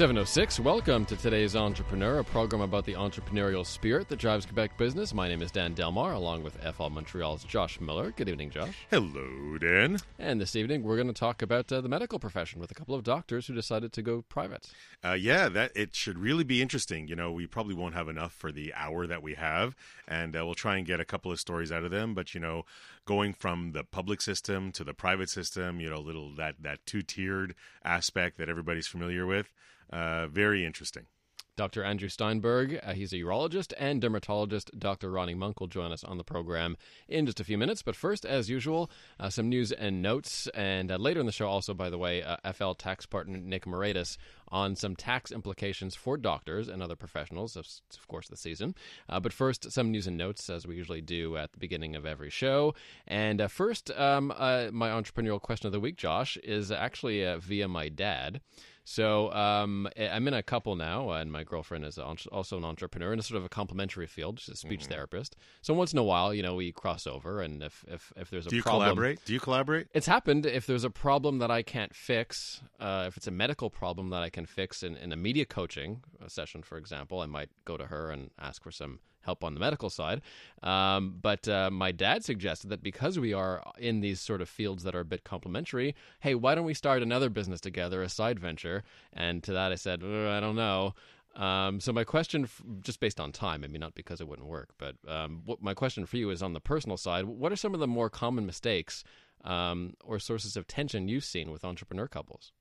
706, welcome to today's Entrepreneur, a program about the entrepreneurial spirit that drives Quebec business. My name is Dan Delmar, along with FL Montreal's Josh Miller. Good evening, Josh. Hello, Dan. And this evening, we're going to talk about uh, the medical profession with a couple of doctors who decided to go private. Uh, yeah, that it should really be interesting. You know, we probably won't have enough for the hour that we have, and uh, we'll try and get a couple of stories out of them. But you know, going from the public system to the private system, you know, little that that two tiered aspect that everybody's familiar with. Uh, very interesting. Dr. Andrew Steinberg, uh, he's a urologist and dermatologist. Dr. Roni Munk will join us on the program in just a few minutes. But first, as usual, uh, some news and notes. And uh, later in the show, also, by the way, uh, FL tax partner Nick Moraitis on some tax implications for doctors and other professionals, of, of course, the season. Uh, but first, some news and notes, as we usually do at the beginning of every show. And uh, first, um, my entrepreneurial question of the week, Josh, is actually via my dad. So um, I'm in a couple now, and my girlfriend is also an entrepreneur in a sort of a complementary field. She's a speech mm-hmm. therapist. So once in a while, you know, we cross over, and if if, if there's a do you problem, collaborate? Do you collaborate? It's happened. If there's a problem that I can't fix, uh, if it's a medical problem that I can fix in, in a media coaching session, for example, I might go to her and ask for some help on the medical side. Um, but uh, my dad suggested that because we are in these sort of fields that are a bit complementary, hey, why don't we start another business together, a side venture? And to that I said, I don't know. Um, so my question, just based on time, I mean, not because it wouldn't work, but um, what my question for you is on the personal side. What are some of the more common mistakes um, or sources of tension you've seen with entrepreneur couples?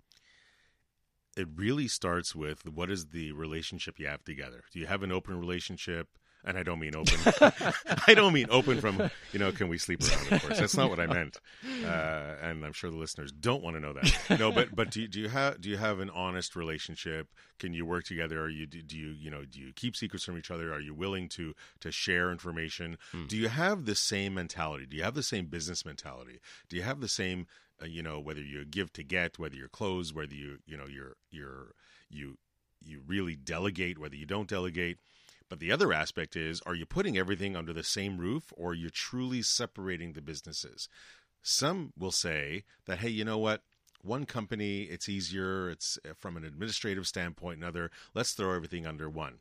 It really starts with what is the relationship you have together. Do you have an open relationship? And I don't mean open. I don't mean open from you know, can we sleep around? Of course, that's not what I meant. Uh, and I'm sure the listeners don't want to know that. No, but but do you, do you have do you have an honest relationship? Can you work together? Are you do you you know do you keep secrets from each other? Are you willing to to share information? Hmm. Do you have the same mentality? Do you have the same business mentality? Do you have the same uh, you know whether you give to get, whether you're closed, whether you you know you're you're you you really delegate, whether you don't delegate but the other aspect is are you putting everything under the same roof or you're truly separating the businesses? Some will say that, hey, you know what? One company, it's easier. It's uh, from an administrative standpoint, another. Let's throw everything under one.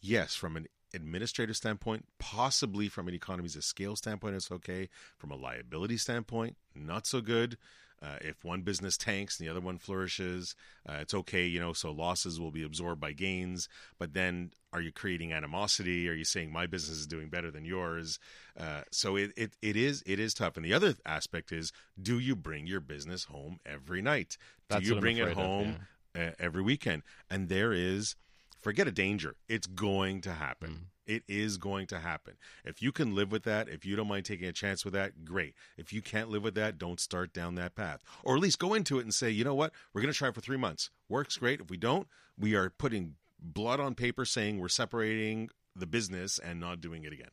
Yes, from an administrative standpoint, possibly from an economies of scale standpoint, it's okay. From a liability standpoint, not so good. Uh, if one business tanks and the other one flourishes, uh, it's okay, you know, so losses will be absorbed by gains. But then are you creating animosity? Are you saying my business is doing better than yours? Uh, so it, it, it is it is tough. And the other aspect is do you bring your business home every night? Do That's you bring it home of, yeah. Every weekend? And there is, forget a danger, it's going to happen. Mm. It is going to happen. If you can live with that, if you don't mind taking a chance with that, great. If you can't live with that, don't start down that path. Or at least go into it and say, you know what, we're going to try it for three months. Works great. If we don't, we are putting blood on paper saying we're separating the business and not doing it again.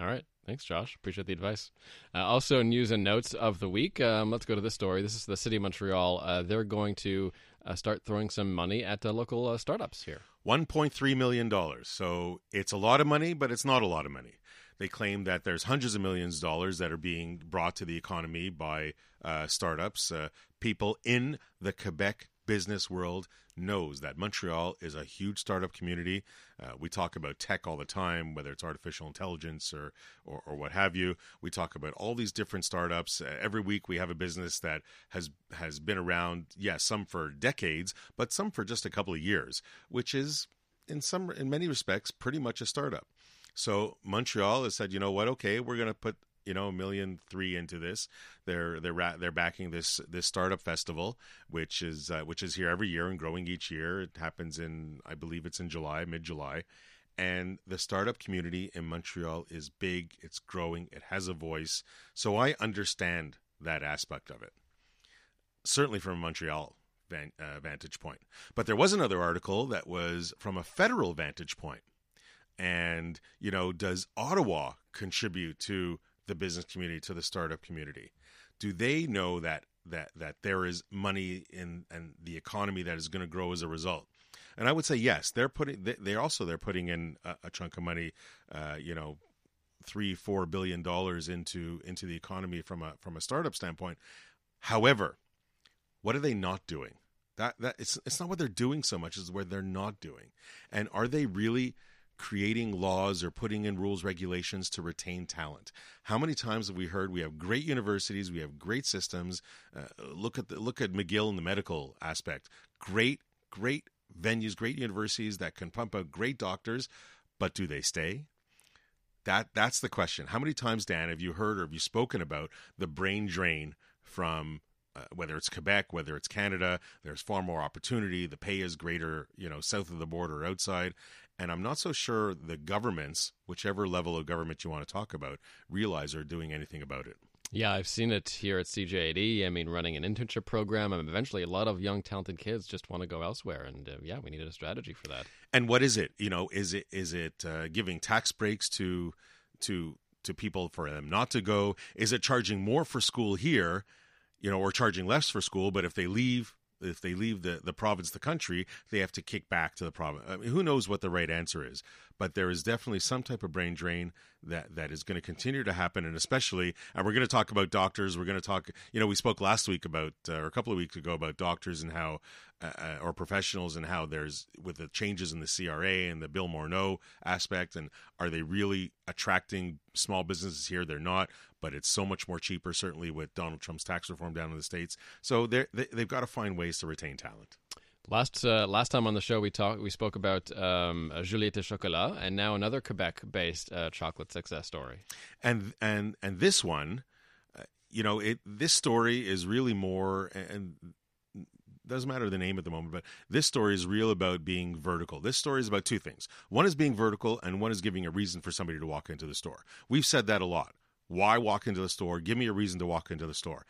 All right. Thanks, Josh. Appreciate the advice. Uh, also, news and notes of the week. Um, let's go to this story. This is the City of Montreal. Uh, they're going to uh, start throwing some money at local uh, startups here. $1.3 million. So it's a lot of money, but it's not a lot of money. They claim that there's hundreds of millions of dollars that are being brought to the economy by uh, startups, uh, people in the Quebec business world knows that Montreal is a huge startup community. Uh, we talk about tech all the time, whether it's artificial intelligence or, or, or what have you. We talk about all these different startups. Uh, every week we have a business that has has been around, yes, yeah, some for decades, but some for just a couple of years, which is in some in many respects pretty much a startup. So Montreal has said, you know what? Okay, we're going to put you know a million three into this. They're they're they're backing this this startup festival, which is uh, which is here every year and growing each year. It happens in I believe it's in July, mid July, and the startup community in Montreal is big. It's growing. It has a voice. So I understand that aspect of it. Certainly from a Montreal uh, vantage point. But there was another article that was from a federal vantage point. And, you know, does Ottawa contribute to the business community to the startup community do they know that that that there is money in and the economy that is going to grow as a result And I would say yes, they're putting. they- They're also they're putting in a, a chunk of money. Uh, you know, three four billion dollars into into the economy from a from a startup standpoint. However, what are they not doing? That that it's it's not what they're doing so much as where they're not doing. And are they really creating laws or putting in rules regulations to retain talent? How many times have we heard we have great universities, we have great systems? Uh, look at the, look at McGill in the medical aspect. Great great venues, great universities that can pump out great doctors, but do they stay? That that's the question. How many times, Dan, have you heard or have you spoken about the brain drain from uh, whether it's Quebec, whether it's Canada? There's far more opportunity. The pay is greater, you know, south of the border, outside. And I'm not so sure the governments, whichever level of government you want to talk about, realize are doing anything about it. Yeah, I've seen it here at CJAD. I mean, running an internship program, and eventually a lot of young, talented kids just want to go elsewhere. And uh, yeah, we needed a strategy for that. And what is it? You know, is it is it uh, giving tax breaks to to to people for them not to go? Is it charging more for school here, you know, or charging less for school? But if they leave, if they leave the the province, the country, they have to kick back to the province. I mean, who knows what the right answer is? But there is definitely some type of brain drain that that is going to continue to happen, and especially, and we're going to talk about doctors. We're going to talk. You know, we spoke last week about, uh, or a couple of weeks ago, about doctors and how, uh, uh, or professionals and how there's with the changes in the CRA and the Bill Morneau aspect, and are they really attracting small businesses here? They're not, but it's so much more cheaper. Certainly with Donald Trump's tax reform down in the states, so they they've got to find ways to retain talent. Last uh, last time on the show, we talked we spoke about um, Juliette Chocolat, and now another Quebec-based uh, chocolate success story. and and and this one uh, you know it this story is really more and doesn't matter the name at the moment but this story is real about being vertical. This story is about two things. One is being vertical and one is giving a reason for somebody to walk into the store. We've said that a lot. Why walk into the store? Give me a reason to walk into the store.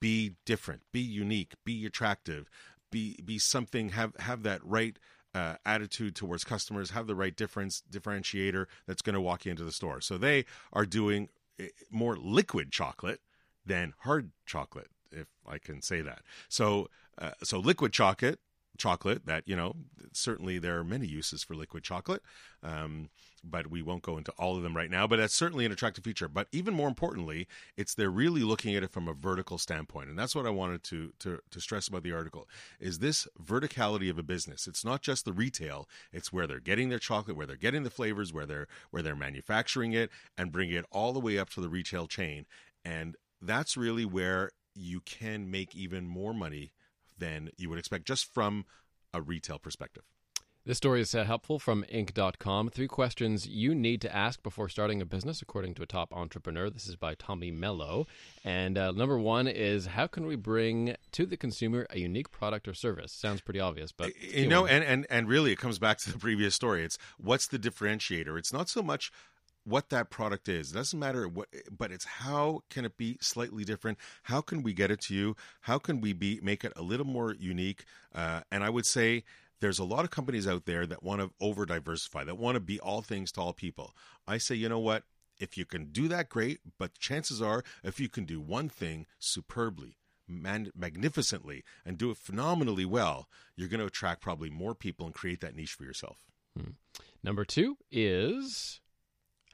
Be different. Be unique. Be attractive be be something have have that right uh, attitude towards customers, have the right difference differentiator that's going to walk you into the store. So they are doing eh, more liquid chocolate than hard chocolate, if I can say that. So uh, so liquid chocolate chocolate that you know certainly there are many uses for liquid chocolate um, but we won't go into all of them right now but that's certainly an attractive feature. But even more importantly it's they're really looking at it from a vertical standpoint and that's what i wanted to, to to stress about the article is this verticality of a business. It's not just the retail it's where they're getting their chocolate where they're getting the flavors where they're where they're manufacturing it and bringing it all the way up to the retail chain. And that's really where you can make even more money than you would expect just from a retail perspective. This story is helpful from Inc.com. Three questions you need to ask before starting a business, according to a top entrepreneur. This is by Tommy Mello. And uh, number one is how can we bring to the consumer a unique product or service? Sounds pretty obvious, but you know, and, and and really, it comes back to the previous story. It's what's the differentiator? It's not so much what that product is. It doesn't matter what, but it's how can it be slightly different? How can we get it to you? How can we be make it a little more unique? Uh, and I would say there's a lot of companies out there that want to over diversify, that want to be all things to all people. I say, you know what? If you can do that, great. But chances are, if you can do one thing superbly, man- magnificently, and do it phenomenally well, you're going to attract probably more people and create that niche for yourself. Number two is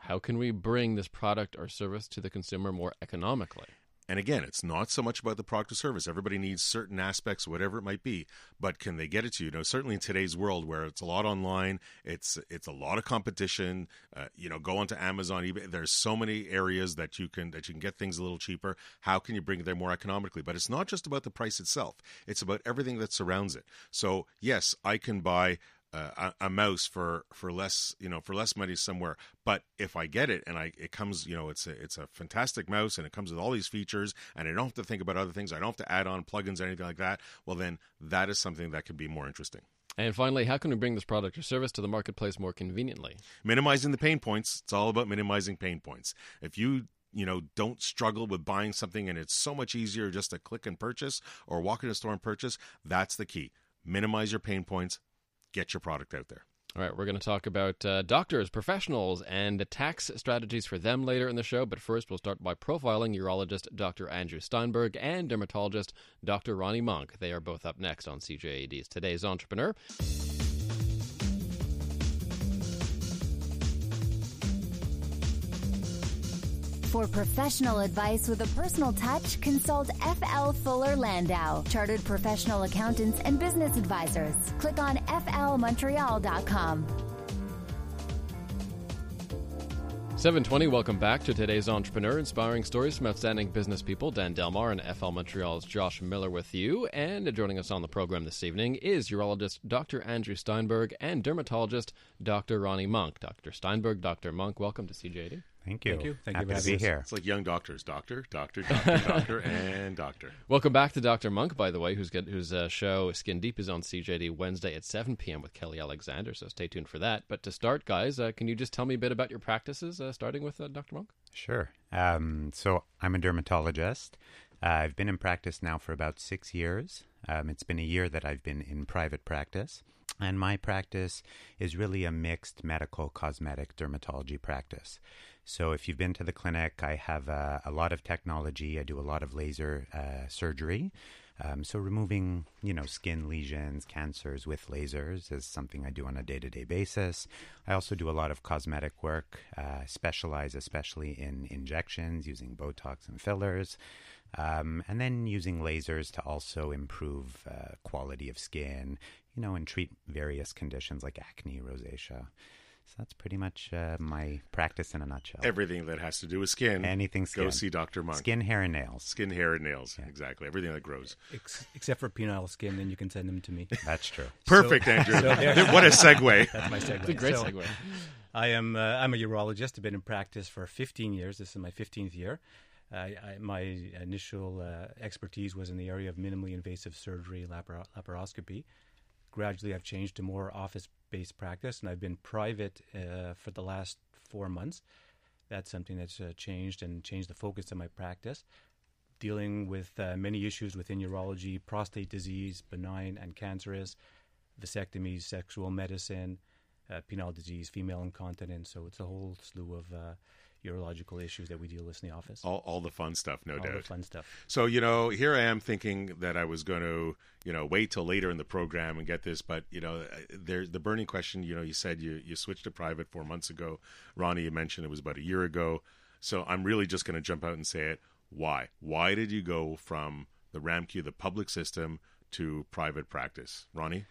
how can we bring this product or service to the consumer more economically? And again, it's not so much about the product or service. Everybody needs certain aspects, whatever it might be, but can they get it to you? you know, certainly in today's world where it's a lot online, it's it's a lot of competition. Uh, you know, go onto Amazon, eBay. There's so many areas that you can that you can get things a little cheaper. How can you bring it there more economically? But it's not just about the price itself. It's about everything that surrounds it. So yes, I can buy uh, a, a mouse for for less you know for less money somewhere. But if i get it and i it comes you know it's a it's a fantastic mouse and it comes with all these features and i don't have to think about other things i don't have to add on plugins or anything like that well then that is something that could be more interesting. And finally, how can we bring this product or service to the marketplace more conveniently? minimizing the pain points. It's all about minimizing pain points. If you you know don't struggle with buying something and it's so much easier just to click and purchase or walk in a store and purchase that's the key. Minimize your pain points get your product out there All right, we're going to talk about uh, doctors, professionals, and tax strategies for them later in the show. But first, we'll start by profiling urologist Dr. Andrew Steinberg and dermatologist Dr. Roni Munk. They are both up next on CJAD's Today's Entrepreneur. For professional advice with a personal touch, consult FL Fuller Landau, Chartered Professional Accountants and Business Advisors. Click on flmontreal.com. 720, welcome back to today's Entrepreneur, inspiring stories from outstanding business people. Dan Delmar and FL Montreal's Josh Miller with you. And joining us on the program this evening is urologist Dr. Andrew Steinberg and dermatologist Dr. Roni Munk. Dr. Steinberg, Dr. Munk, welcome to CJAD. Thank you. Thank you. Thank Happy you to for be having us. here. It's like young doctors, doctor, doctor, doctor, doctor, and doctor. Welcome back to Dr. Munk, by the way, who's got, whose uh, show Skin Deep is on CJD Wednesday at 7 p.m. with Kelly Alexander, so stay tuned for that. But to start, guys, uh, can you just tell me a bit about your practices, uh, starting with uh, Dr. Munk? Sure. Um, so I'm a dermatologist. Uh, I've been in practice now for about six years. Um, it's been a year that I've been in private practice. And my practice is really a mixed medical cosmetic dermatology practice. So if you've been to the clinic, I have uh, a lot of technology. I do a lot of laser uh, surgery. Um, so removing, you know, skin lesions, cancers with lasers is something I do on a day-to-day basis. I also do a lot of cosmetic work, uh, specialize especially in injections using Botox and fillers, um, and then using lasers to also improve uh, quality of skin, you know, and treat various conditions like acne, rosacea. So that's pretty much uh, my practice in a nutshell. Everything that has to do with skin. Anything skin. Go see Dr. Munk. Skin, hair, and nails. Skin, hair, and nails. Exactly. Everything that grows. Ex- except for penile skin, then you can send them to me. That's true. Perfect, Andrew. what a segue. That's my segue. It's a great So, segue. I am. Uh, I'm a urologist. I've been in practice for 15 years. This is my 15th year. I, I, my initial uh, expertise was in the area of minimally invasive surgery, lapar- laparoscopy. Gradually, I've changed to more office-based practice, and I've been private uh, for the last four months. That's something that's uh, changed and changed the focus of my practice. Dealing with uh, many issues within urology, prostate disease, benign and cancerous, vasectomies, sexual medicine, uh, penile disease, female incontinence. So it's a whole slew of uh, urological issues that we deal with in the office. All, all the fun stuff, no All doubt. the fun stuff. So, you know, here I am thinking that I was going to, you know, wait till later in the program and get this, but you know, uh, there's the burning question. You know, you said you you switched to private four months ago. Roni, you mentioned it was about a year ago. So I'm really just going to jump out and say it. Why? Why did you go from the RAMQ, the public system, to private practice, Roni?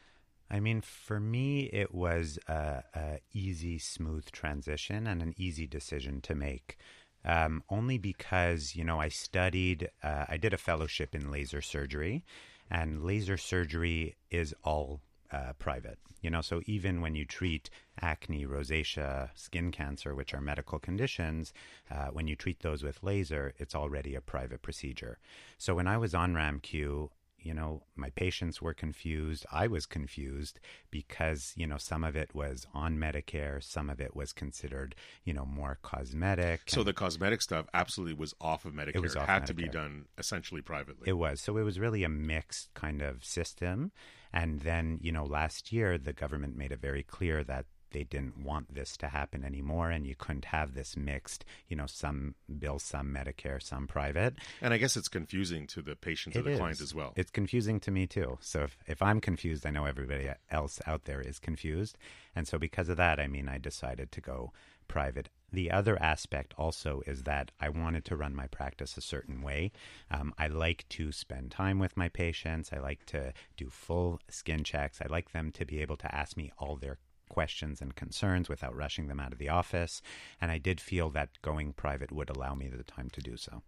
I mean, for me, it was a, a easy, smooth transition and an easy decision to make. Um, only because you know I studied, uh, I did a fellowship in laser surgery, and laser surgery is all uh, private. You know, so even when you treat acne, rosacea, skin cancer, which are medical conditions, uh, when you treat those with laser, it's already a private procedure. So when I was on RAMQ, you know, my patients were confused. I was confused because, you know, some of it was on Medicare, some of it was considered, you know, more cosmetic. So the cosmetic stuff absolutely was off of Medicare. It was off had to be done essentially privately. it was. So it was really a mixed kind of system. And then, you know, last year, the government made it very clear that they didn't want this to happen anymore and you couldn't have this mixed, you know, some bill, some Medicare, some private. and I guess it's confusing to the patients It the is. client as well. It's confusing to me too. So if, if I'm confused, I know everybody else out there is confused. And so because of that, I mean, I decided to go private. The other aspect also is that I wanted to run my practice a certain way. Um, I like to spend time with my patients. I like to do full skin checks. I like them to be able to ask me all their questions and concerns without rushing them out of the office. And I did feel that going private would allow me the time to do so.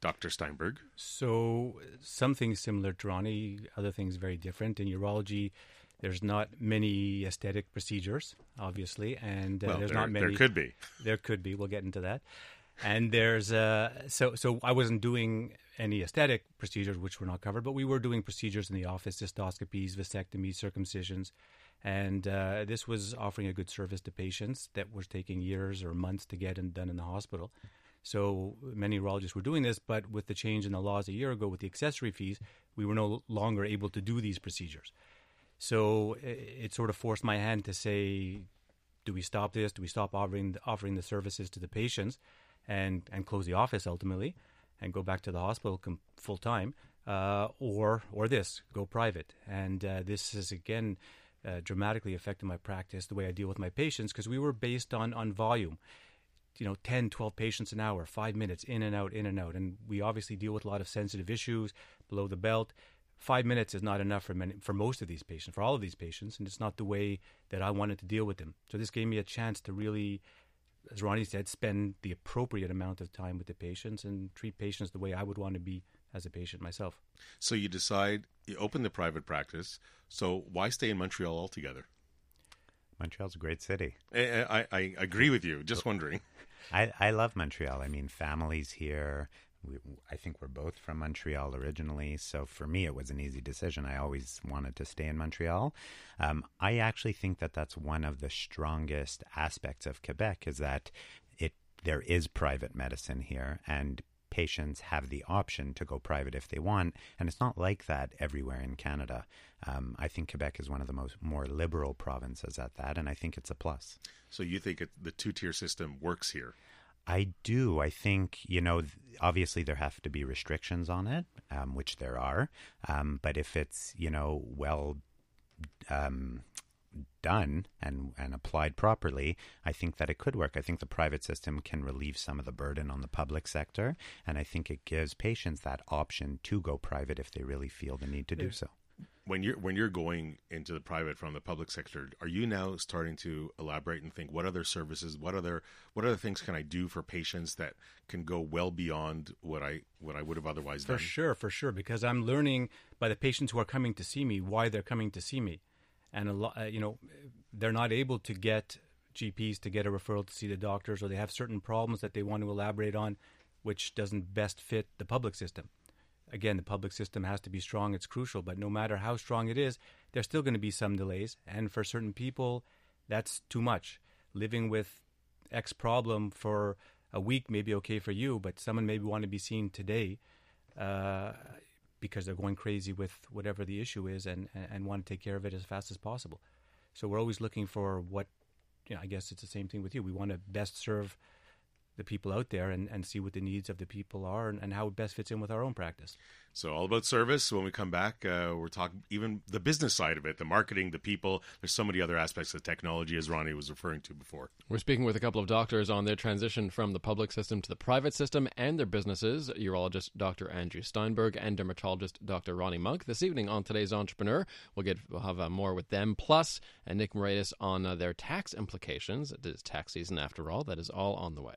Dr. Steinberg. So something similar to Roni, other things very different. In urology, there's not many aesthetic procedures, obviously, and uh, Well, there's there, not many. there could be. There could be. We'll get into that. And there's uh, so so I wasn't doing any aesthetic procedures which were not covered, but we were doing procedures in the office, cystoscopies, vasectomies, circumcisions, and uh, this was offering a good service to patients that was taking years or months to get and done in the hospital. So many urologists were doing this, but with the change in the laws a year ago with the accessory fees, we were no longer able to do these procedures. So it, it sort of forced my hand to say, do we stop this? Do we stop offering offering the services to the patients, and and close the office ultimately, and go back to the hospital com- full time, uh, or or this go private? And uh, this has again uh, dramatically affected my practice, the way I deal with my patients, because we were based on on volume. you know 10 12 patients an hour 5 minutes in and out in and out. And we obviously deal with a lot of sensitive issues below the belt. 5 minutes is not enough for many, for most of these patients for all of these patients and it's not the way that I wanted to deal with them. So this gave me a chance to really as Roni said spend the appropriate amount of time with the patients and treat patients the way I would want to be as a patient myself So you decide you open the private practice. So why stay in Montreal altogether? Montreal's a great city. I, I, I agree with you. Just wondering. I, I love Montreal. I mean, families here. We, I think we're both from Montreal originally, so for me it was an easy decision. I always wanted to stay in Montreal. Um, I actually think that that's one of the strongest aspects of Quebec is that it there is private medicine here, and patients have the option to go private if they want, and it's not like that everywhere in Canada. Um, I think Quebec is one of the most more liberal provinces at that, and I think it's a plus. So you think it, the two tier system works here? I do. I think, you know, obviously there have to be restrictions on it, um, which there are. Um, but if it's, you know, well um, done and, and applied properly, I think that it could work. I think the private system can relieve some of the burden on the public sector. And I think it gives patients that option to go private if they really feel the need to do so. When you're when you're going into the private from the public sector, are you now starting to elaborate and think what other services, what other what other things can I do for patients that can go well beyond what I what I would have otherwise For done? sure, for sure, because I'm learning by the patients who are coming to see me why they're coming to see me, and a lot, uh, you know, they're not able to get GPs to get a referral to see the doctors, or they have certain problems that they want to elaborate on, which doesn't best fit the public system. Again, the public system has to be strong; it's crucial. But no matter how strong it is, there's still going to be some delays, and for certain people, that's too much. Living with X problem for a week may be okay for you, but someone may want to be seen today uh, because they're going crazy with whatever the issue is and, and, want to take care of it as fast as possible. So we're always looking for what, you know, I guess it's the same thing with you. We want to best serve the people out there and, and see what the needs of the people are and, and how it best fits in with our own practice. So all about service. When we come back, uh, we're talking even the business side of it, the marketing, the people. There's so many other aspects of technology, as Roni was referring to before. We're speaking with a couple of doctors on their transition from the public system to the private system and their businesses. Urologist Dr. Andrew Steinberg and dermatologist Dr. Roni Munk. This evening on today's Entrepreneur, we'll get we'll have uh, more with them. Plus, uh, Nick Moraitis on uh, their tax implications. It is tax season after all. That is all on the way.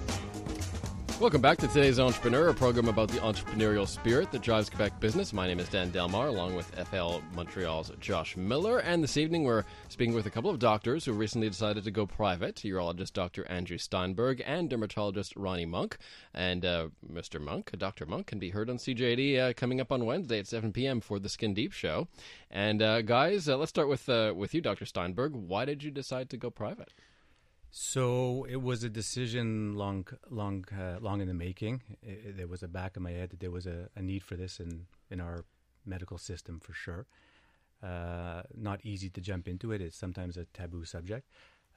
Welcome back to today's Entrepreneur, a program about the entrepreneurial spirit that drives Quebec business. My name is Dan Delmar, along with FL Montreal's Josh Miller. And this evening, we're speaking with a couple of doctors who recently decided to go private urologist Dr. Andrew Steinberg and dermatologist Roni Munk. And uh, Mr. Munk, Dr. Munk, can be heard on CJD uh, coming up on Wednesday at 7 p.m. for the Skin Deep Show. And uh, guys, uh, let's start with, uh, with you, Dr. Steinberg. Why did you decide to go private? So it was a decision long, long, uh, long in the making. It, there was a back of my head that there was a, a need for this in in our medical system for sure. Uh, not easy to jump into it. It's sometimes a taboo subject.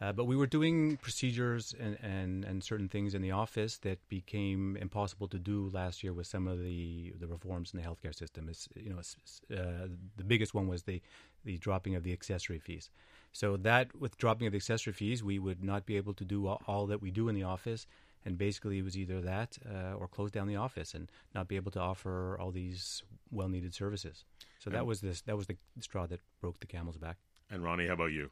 Uh, but we were doing procedures and, and, and certain things in the office that became impossible to do last year with some of the, the reforms in the healthcare system. It's, you know, it's, uh, the biggest one was the, the dropping of the accessory fees. So that with dropping of the accessory fees, we would not be able to do all, all that we do in the office, and basically it was either that uh, or close down the office and not be able to offer all these well-needed services. So that was this that was the straw that broke the camel's back. And Roni, how about you?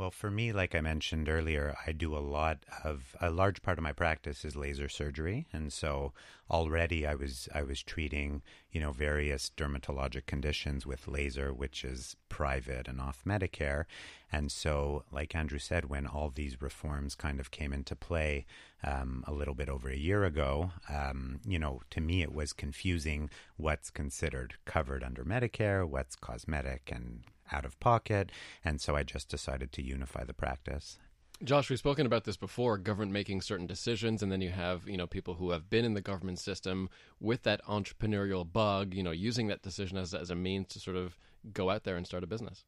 Well, for me, like I mentioned earlier, I do a lot of a large part of my practice is laser surgery, and so already I was I was treating you know various dermatologic conditions with laser, which is private and off Medicare, and so like Andrew said, when all these reforms kind of came into play um, a little bit over a year ago, um, you know, to me it was confusing what's considered covered under Medicare, what's cosmetic and out of pocket, and so I just decided to unify the practice. Josh, we've spoken about this before, government making certain decisions, and then you have, you know, people who have been in the government system with that entrepreneurial bug, you know, using that decision as, as a means to sort of go out there and start a business.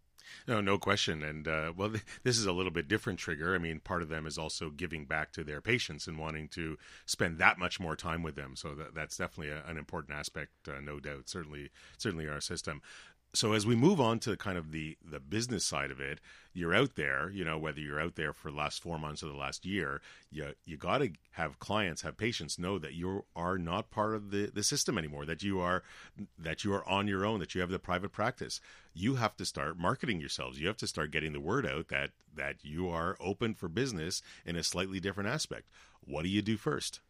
No, no question. And uh, well, th- this is a little bit different trigger. I mean, part of them is also giving back to their patients and wanting to spend that much more time with them. So that, that's definitely a, an important aspect, uh, no doubt. Certainly, certainly our system so as we move on to kind of the the business side of it you're out there you know whether you're out there for the last four months or the last year you you got to have clients have patients know that you are not part of the the system anymore that you are that you are on your own that you have the private practice. You have to start marketing yourselves. You have to start getting the word out that that you are open for business in a slightly different aspect. What do you do first?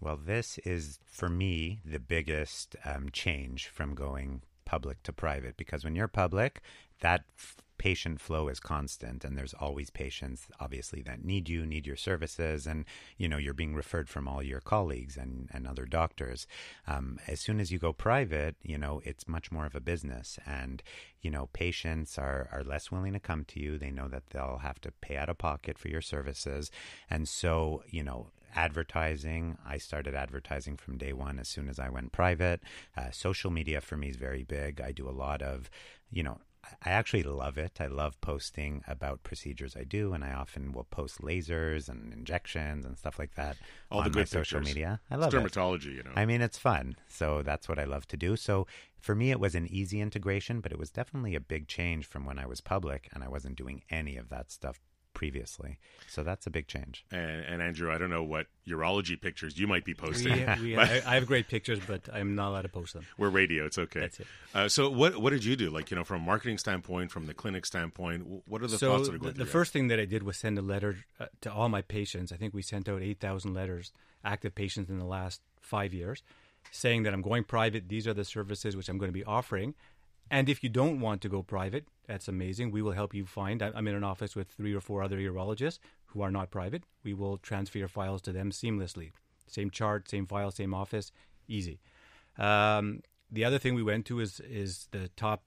Well, this is for me the biggest um, change from going public to private because when you're public, that f- patient flow is constant and there's always patients obviously that need you need your services and you know you're being referred from all your colleagues and, and other doctors. Um, as soon as you go private you know it's much more of a business and you know patients are, are less willing to come to you. They know that they'll have to pay out of pocket for your services. And so you know advertising. I started advertising from day one as soon as I went private. Uh, social media for me is very big. I do a lot of, you know, I actually love it. I love posting about procedures I do, and I often will post lasers and injections and stuff like that All on the good my social pictures. media. I love it's it. dermatology, you know. I mean, it's fun. So that's what I love to do. So for me, it was an easy integration, but it was definitely a big change from when I was public and I wasn't doing any of that stuff previously. So that's a big change. and, and Andrew, I don't know what urology pictures you might be posting. We, we, I, I have great pictures, but I'm not allowed to post them. We're radio; it's okay. That's it. Uh, so, what what did you do? Like, you know, from a marketing standpoint, from the clinic standpoint, what are the so thoughts that are going the through? your first thing that I did was send a letter uh, to all my patients. I think we sent out 8,000 letters, active patients in the last five years, saying that I'm going private. These are the services which I'm going to be offering. And if you don't want to go private, that's amazing. We will help you find. I'm in an office with three or four other urologists who are not private. We will transfer your files to them seamlessly. Same chart, same file, same office, easy. Um, the other thing we went to is is the top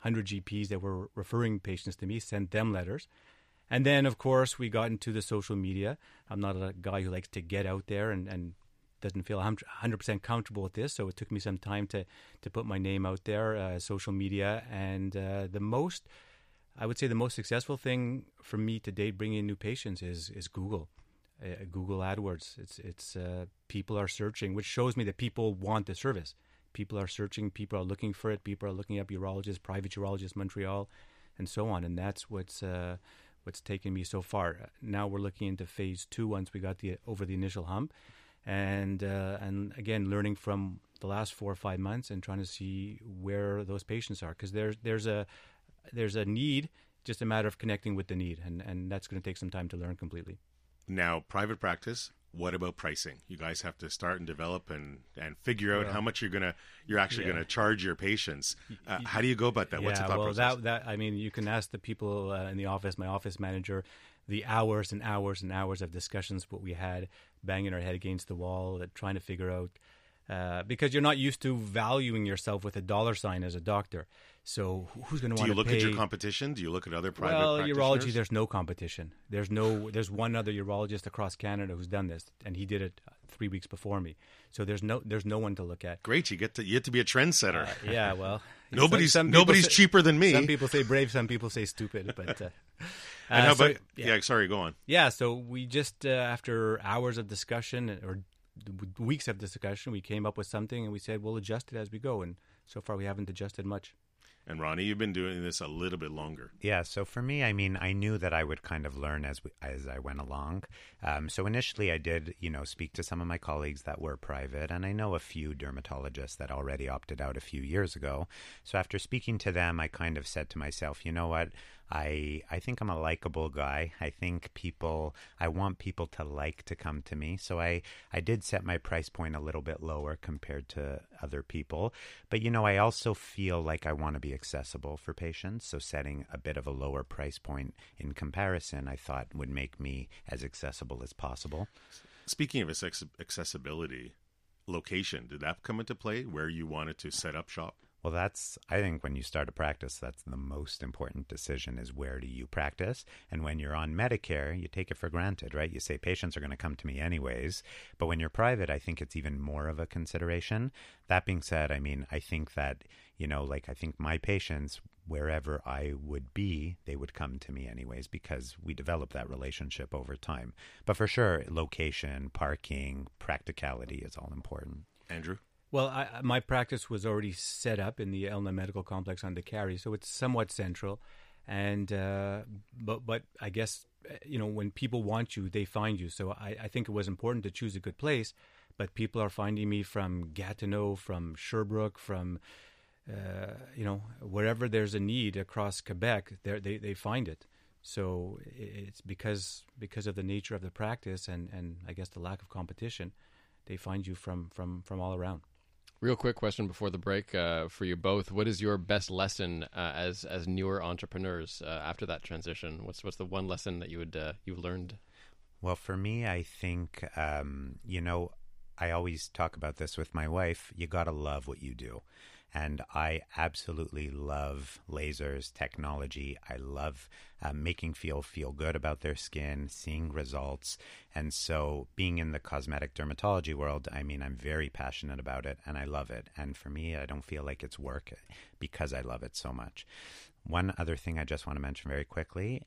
100 GPs that were referring patients to me, sent them letters. And then, of course, we got into the social media. I'm not a guy who likes to get out there and, and doesn't feel 100% comfortable with this. So it took me some time to, to put my name out there, uh, social media. And uh, the most, I would say, the most successful thing for me to date bringing in new patients is, is Google. Uh, Google AdWords. It's it's uh, people are searching, which shows me that people want the service. People are searching. People are looking for it. People are looking up urologists, private urologists, Montreal, and so on. And that's what's uh, what's taken me so far. Now we're looking into phase two once we got the over the initial hump, and uh, and again learning from the last four or five months and trying to see where those patients are because there's there's a there's a need, just a matter of connecting with the need, and and that's going to take some time to learn completely. now, private practice. What about pricing? You guys have to start and develop and, and figure out how much you're gonna you're actually yeah. gonna charge your patients. Uh, how do you go about that? What's the yeah, thought well, process? that that I mean, you can ask the people uh, in the office, my office manager, the hours and hours and hours of discussions what we had, banging our head against the wall, uh, trying to figure out. Uh, because you're not used to valuing yourself with a dollar sign as a doctor, so who's going to want to? do you look pay? at your competition? Do you look at other private well, urology, there's no competition. There's no, there's one other urologist across Canada who's done this, and he did it uh, three weeks before me. So there's no, there's no one to look at. Great, you get to you get to be a trendsetter. Yeah, well, nobody's nobody's say- cheaper than me. Some people say brave, some people say stupid, but uh, and uh, how so- about yeah. Sorry, go on. yeah, so we just uh, after hours of discussion or weeks of discussion, we came up with something, and we said we'll adjust it as we go. And so far, we haven't adjusted much. And Roni, you've been doing this a little bit longer. Yeah, so for me, I mean, I knew that I would kind of learn as we, as I went along. Um, so initially, I did, you know, speak to some of my colleagues that were private, and I know a few dermatologists that already opted out a few years ago. So after speaking to them, I kind of said to myself, you know what? I I think I'm a likable guy. I think people I want people to like to come to me. So I I did set my price point a little bit lower compared to other people. But you know, I also feel like I want to be accessible for patients. So setting a bit of a lower price point in comparison, I thought would make me as accessible as possible. Speaking of accessibility, location did that come into play? Where you wanted to set up shop? Well, that's, I think when you start a practice, that's the most important decision is where do you practice? And when you're on Medicare, you take it for granted, right? You say patients are going to come to me anyways. But when you're private, I think it's even more of a consideration. That being said, I mean, I think that, you know, like I think my patients, wherever I would be, they would come to me anyways because we develop that relationship over time. But for sure, location, parking, practicality is all important. Andrew? Well, I, my practice was already set up in the Elna Medical Complex on Décarie, so it's somewhat central. And uh, but but I guess uh, you know when people want you, they find you. So I, I think it was important to choose a good place. But people are finding me from Gatineau, from Sherbrooke, from uh, you know wherever there's a need across Quebec, they they find it. So it's because because of the nature of the practice and, and I guess the lack of competition, they find you from, from, from all around. Real quick question before the break uh, for you both: What is your best lesson uh, as as newer entrepreneurs uh, after that transition? What's what's the one lesson that you would uh, you learned? Well, for me, I think um, you know I always talk about this with my wife. You got to love what you do. And I absolutely love lasers, technology. I love uh, making feel feel good about their skin, seeing results. And so, being in the cosmetic dermatology world, I mean, I'm very passionate about it and I love it. And for me, I don't feel like it's work because I love it so much. One other thing I just want to mention very quickly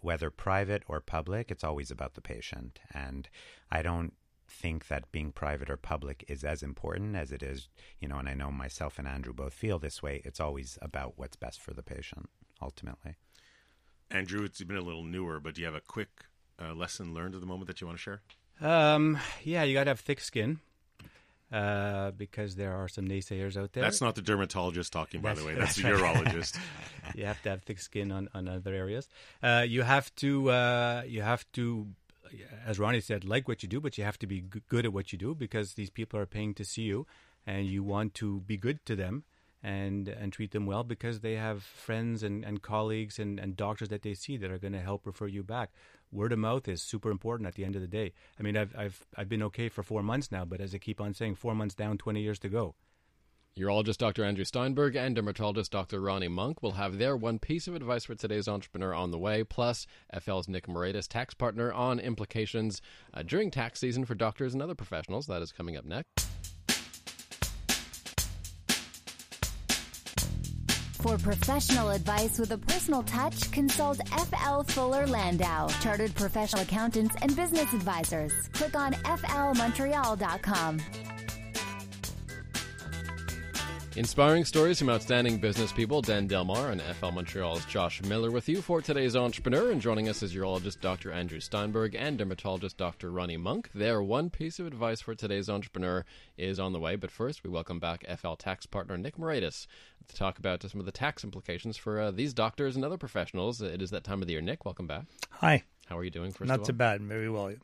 whether private or public, it's always about the patient. And I don't think that being private or public is as important as it is, you know, and I know myself and Andrew both feel this way. It's always about what's best for the patient, ultimately. Andrew, it's been a little newer, but do you have a quick uh, lesson learned at the moment that you want to share? Um, yeah, you got to have thick skin. Uh, because there are some naysayers out there. That's not the dermatologist talking, by that's, the way. That's, that's the urologist. you have to have thick skin on, on other areas. Uh, you have to uh, you have to Uh, as Roni said, like what you do, but you have to be good at what you do because these people are paying to see you, and you want to be good to them and and treat them well because they have friends and, and colleagues and, and doctors that they see that are going to help refer you back. Word of mouth is super important at the end of the day. I mean, I've I've I've been okay for four months now, but as I keep on saying, four months down, twenty years to go. Urologist Dr. Andrew Steinberg and dermatologist Dr. Roni Munk will have their one piece of advice for today's entrepreneur on the way, plus FL's Nick Moraitis, tax partner, on implications uh, during tax season for doctors and other professionals. That is coming up next. For professional advice with a personal touch, consult FL Fuller Landau, Chartered Professional Accountants and Business Advisors. Click on flmontreal.com. Inspiring stories from outstanding business people, Dan Delmar and FL Montreal's Josh Miller with you for today's entrepreneur. And joining us is urologist Dr. Andrew Steinberg and dermatologist Dr. Roni Munk. Their one piece of advice for today's entrepreneur is on the way. But first, we welcome back FL tax partner Nick Moraitis to talk about some of the tax implications for uh, these doctors and other professionals. It is that time of the year. Nick, welcome back. Hi. How are you doing? First Not too bad. Very well.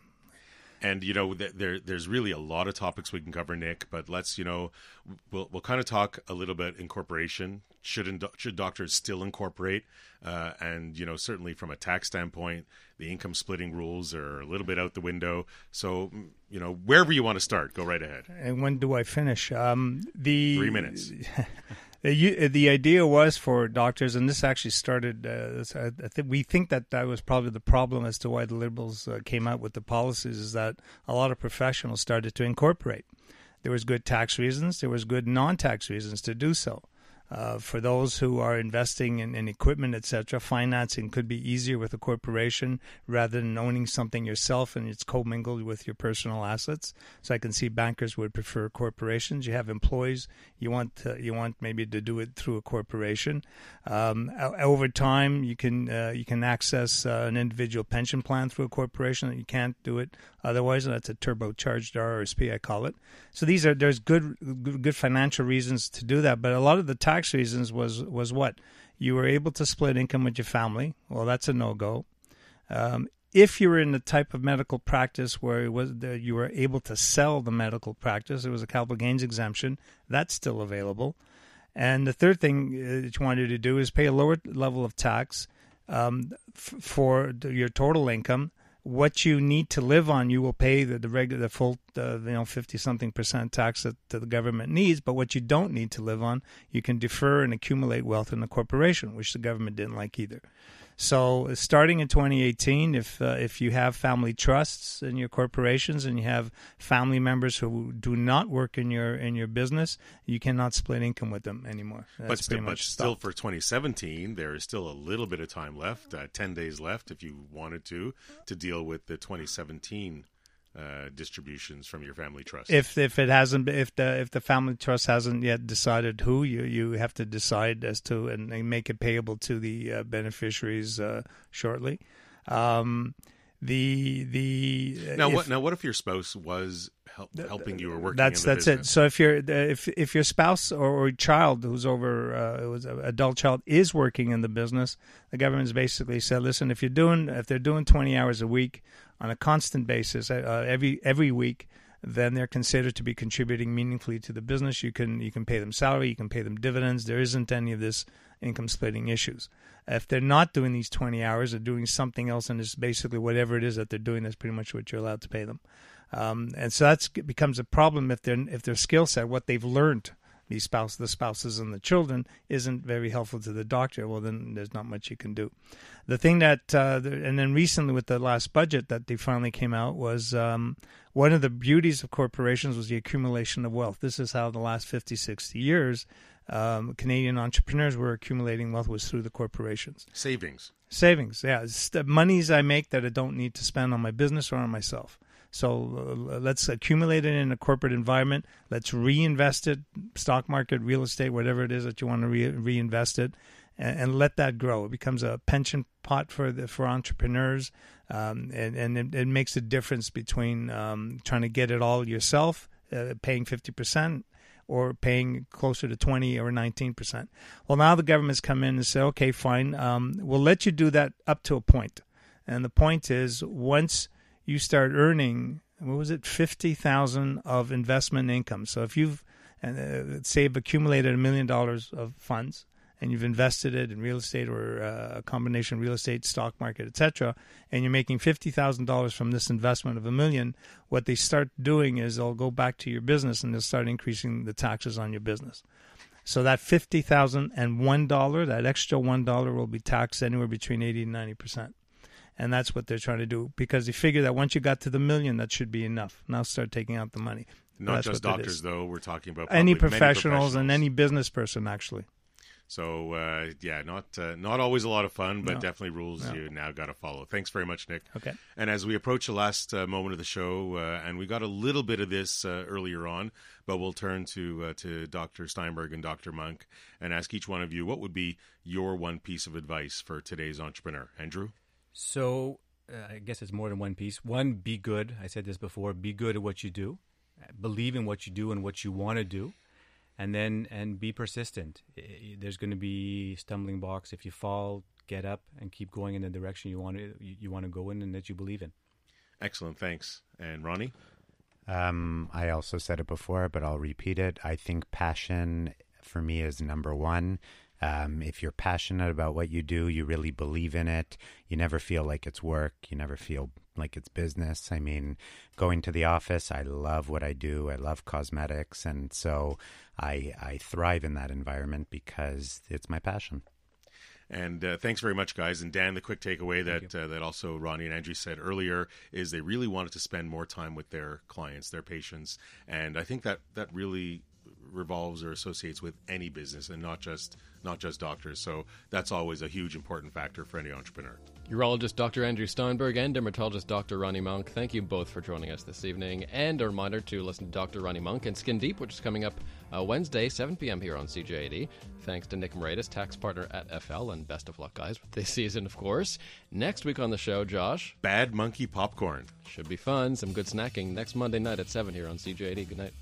And you know, there there's really a lot of topics we can cover, Nick. But let's you know, we'll we'll kind of talk a little bit incorporation. Should should doctors still incorporate? Uh, and you know, certainly from a tax standpoint, the income splitting rules are a little bit out the window. So you know, wherever you want to start, go right ahead. And when do I finish? Um, the three minutes. The, the idea was for doctors, and this actually started. Uh, I think we think that that was probably the problem as to why the liberals uh, came out with the policies. Is that a lot of professionals started to incorporate. There was good tax reasons. There was good non-tax reasons to do so. Uh, for those who are investing in, in equipment, etc., financing could be easier with a corporation rather than owning something yourself and it's commingled with your personal assets. So I can see bankers would prefer corporations. You have employees, you want to, you want maybe to do it through a corporation. Um, over time, you can uh, you can access uh, an individual pension plan through a corporation. that You can't do it otherwise, and that's a turbocharged RRSP, I call it. So these are there's good good financial reasons to do that, but a lot of the tax reasons was was what you were able to split income with your family. Well, that's a no go. Um, if you were in the type of medical practice where it was you were able to sell the medical practice, it was a capital gains exemption. That's still available. And the third thing uh, that you wanted to do is pay a lower level of tax um, f- for your total income what you need to live on, you will pay the, the regular, the full, uh, you know, 50 something percent tax that, that the government needs. But what you don't need to live on, you can defer and accumulate wealth in the corporation, which the government didn't like either. So, starting in 2018, if uh, if you have family trusts in your corporations and you have family members who do not work in your in your business, you cannot split income with them anymore. That's but still, pretty but much still for 2017, there is still a little bit of time left, uh, 10 days left if you wanted to, to deal with the 2017 uh, distributions from your family trust. if if it hasn't if the if the family trust hasn't yet decided who you you have to decide as to and, and make it payable to the uh, beneficiaries uh, shortly. Um, the the now, if- what, now, what if your spouse was help, helping you or working that's that's it. So if your if if your spouse or, or child who's over uh, it was an adult child is working in the business, the government's basically said, listen, if you're doing if they're doing 20 hours a week on a constant basis uh, every every week, then they're considered to be contributing meaningfully to the business. You can you can pay them salary, you can pay them dividends. There isn't any of this income splitting issues. If they're not doing these 20 hours, they're doing something else, and it's basically whatever it is that they're doing. That's pretty much what you're allowed to pay them. Um, and so that's becomes a problem if their if their skill set, what they've learned, these spouse, the spouses and the children, isn't very helpful to the doctor. Well, then there's not much you can do. The thing that, uh, the, and then recently with the last budget that they finally came out was um, one of the beauties of corporations was the accumulation of wealth. This is how the last 50, 60 years um, Canadian entrepreneurs were accumulating wealth was through the corporations. Savings. Savings, yeah. It's the monies I make that I don't need to spend on my business or on myself. So uh, let's accumulate it in a corporate environment. Let's reinvest it, stock market, real estate, whatever it is that you want to re- reinvest it, and, and let that grow. It becomes a pension pot for the, for entrepreneurs, um, and and it, it makes a difference between um, trying to get it all yourself, uh, paying fifty percent, or paying closer to 20 or 19%. Well, now the government's come in and say, okay, fine, um, we'll let you do that up to a point. And the point is, once you start earning, what was it, 50,000 of investment income. So if you've, uh, say, you've accumulated a million dollars of funds, and you've invested it in real estate or uh, a combination real estate, stock market, etc., and you're making fifty thousand dollars from this investment of a million, what they start doing is they'll go back to your business and they'll start increasing the taxes on your business. So that fifty thousand and one dollar, that extra one dollar, will be taxed anywhere between eighty and ninety percent. And that's what they're trying to do because they figure that once you got to the million, that should be enough. Now start taking out the money. Not just doctors, though. We're talking about Any many professionals and any business person, actually. So uh, yeah, not uh, not always a lot of fun, but No. definitely rules No. you now got to follow. Thanks very much, Nick. Okay. And as we approach the last uh, moment of the show, uh, and we got a little bit of this uh, earlier on, but we'll turn to uh, to Dr. Steinberg and Dr. Munk and ask each one of you what would be your one piece of advice for today's entrepreneur. Andrew. So uh, I guess it's more than one piece. One, be good. I said this before. Be good at what you do. Believe in what you do and what you want to do, and then and be persistent. I- I- There's going to be stumbling blocks. If you fall, get up and keep going in the direction you want to you, you want to go in and that you believe in. Excellent, thanks. And Roni. Um, I also said it before, but I'll repeat it. I think passion for me is number one. Um, if you're passionate about what you do, you really believe in it. You never feel like it's work. You never feel like it's business. I mean, going to the office, I love what I do. I love cosmetics, and so I I thrive in that environment because it's my passion. And uh, thanks very much, guys. And Dan, the quick takeaway that uh, that also Roni and Andrew said earlier is they really wanted to spend more time with their clients, their patients, and I think that that really revolves or associates with any business and not just not just doctors. So that's always a huge important factor for any entrepreneur. Urologist Dr. Andrew Steinberg and dermatologist Dr. Roni Munk, thank you both for joining us this evening. And a reminder to listen to Dr. Roni Munk and Skin Deep, which is coming up uh, Wednesday, 7 p.m. here on CJAD. Thanks to Nick Moraitis, tax partner at FL, and best of luck, guys, with this season, of course. Next week on the show, Josh, Bad monkey popcorn. should be fun. Some good snacking next Monday night at 7 here on CJAD. Good night.